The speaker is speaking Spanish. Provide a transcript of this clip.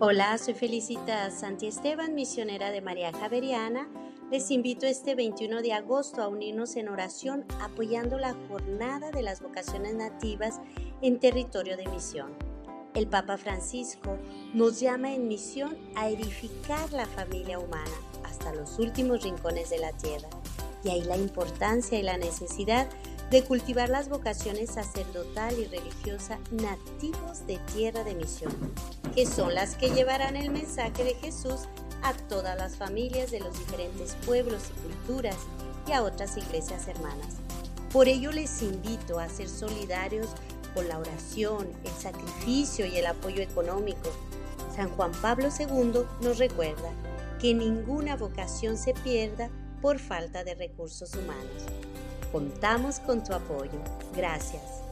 Hola, soy Felicita Santi Esteban, misionera de María Javeriana. Les invito este 21 de agosto a unirnos en oración apoyando la jornada de las vocaciones nativas en territorio de misión. El Papa Francisco nos llama en misión a edificar la familia humana hasta los últimos rincones de la tierra. Y ahí la importancia y la necesidad de cultivar las vocaciones sacerdotal y religiosa nativos de tierra de misión, que son las que llevarán el mensaje de Jesús a todas las familias de los diferentes pueblos y culturas y a otras iglesias hermanas. Por ello les invito a ser solidarios con la oración, el sacrificio y el apoyo económico. San Juan Pablo II nos recuerda que ninguna vocación se pierda por falta de recursos humanos. Contamos con tu apoyo. Gracias.